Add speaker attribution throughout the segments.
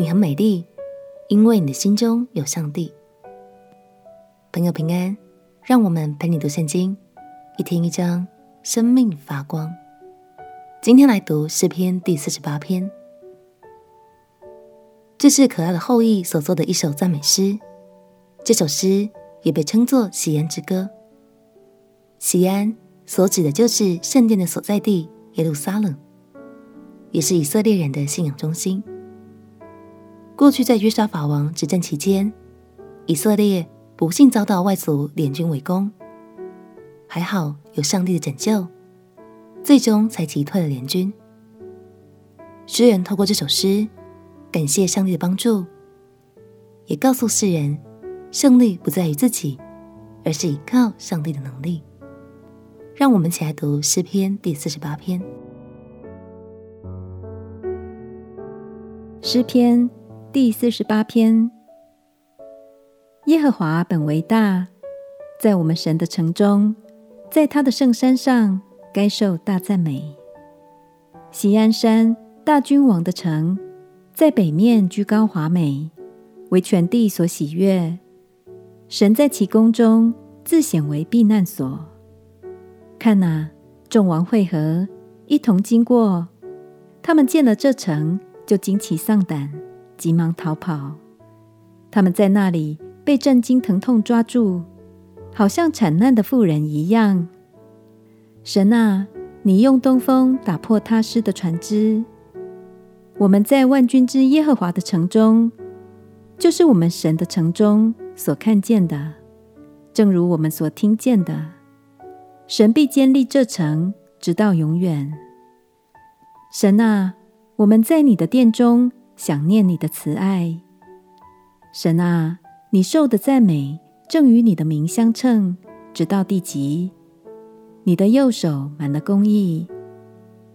Speaker 1: 你很美丽，因为你的心中有上帝。朋友平安，让我们陪你读圣经，一天一章，生命发光。今天来读诗篇第四十八篇，这是可爱的后裔所作的一首赞美诗。这首诗也被称作喜安之歌。喜安所指的就是圣殿的所在地耶路撒冷，也是以色列人的信仰中心。过去在约沙法王执政期间，以色列不幸遭到外族联军围攻，还好有上帝的拯救，最终才击退了联军。诗人透过这首诗，感谢上帝的帮助，也告诉世人，胜利不在于自己，而是依靠上帝的能力。让我们一起来读诗篇第四十八篇。
Speaker 2: 诗篇。第四十八篇，耶和华本为大，在我们神的城中，在他的圣山上，该受大赞美。锡安山，大君王的城，在北面居高华美，为全地所喜悦。神在其宫中自显为避难所。看哪，众王会合，一同经过，他们见了这城，就惊奇丧胆。急忙逃跑，他们在那里被震惊疼痛抓住，好像惨难的妇人一样。神啊，你用东风打破他失的船只。我们在万军之耶和华的城中，就是我们神的城中所看见的，正如我们所听见的，神必建立这城，直到永远。神啊，我们在你的殿中。想念你的慈爱，神啊，你受的赞美正与你的名相称，直到地极。你的右手满了公义，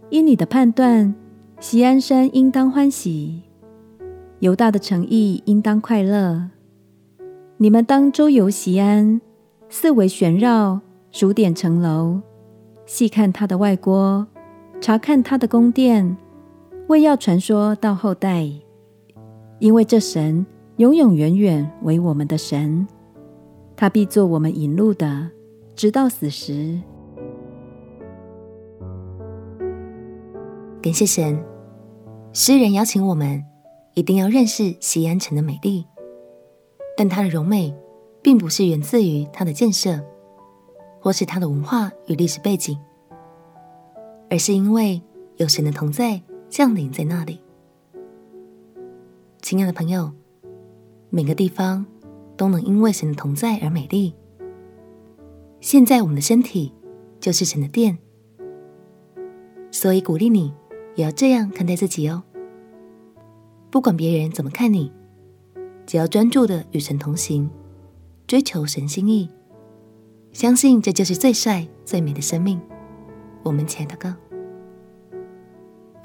Speaker 2: 因你的判断，锡安山应当欢喜，犹大的诚意应当快乐。你们当周游西安，四围旋绕，数点城楼，细看他的外郭，察看他的宫殿。为要传说到后代，因为这神永永远远为我们的神，他必做我们引路的，直到死时。
Speaker 1: 感谢神，诗人邀请我们一定要认识西安城的美丽，但它的荣美并不是源自于它的建设，或是它的文化与历史背景，而是因为有神的同在。降临在那里，亲爱的朋友，每个地方都能因为神的同在而美丽。现在我们的身体就是神的殿，所以鼓励你也要这样看待自己哦。不管别人怎么看你，只要专注的与神同行，追求神心意，相信这就是最帅最美的生命。我们亲爱的歌。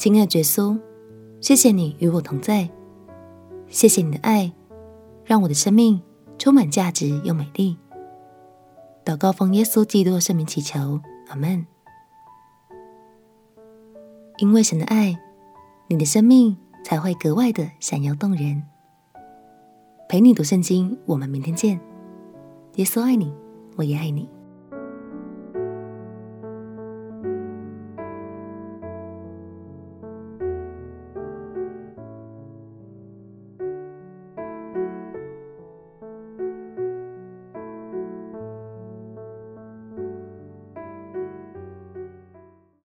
Speaker 1: 亲爱的耶稣，谢谢你与我同在，谢谢你的爱，让我的生命充满价值又美丽。祷告奉耶稣基督的圣名祈求，阿门。因为神的爱，你的生命才会格外的闪耀动人。陪你读圣经，我们明天见。耶稣爱你，我也爱你。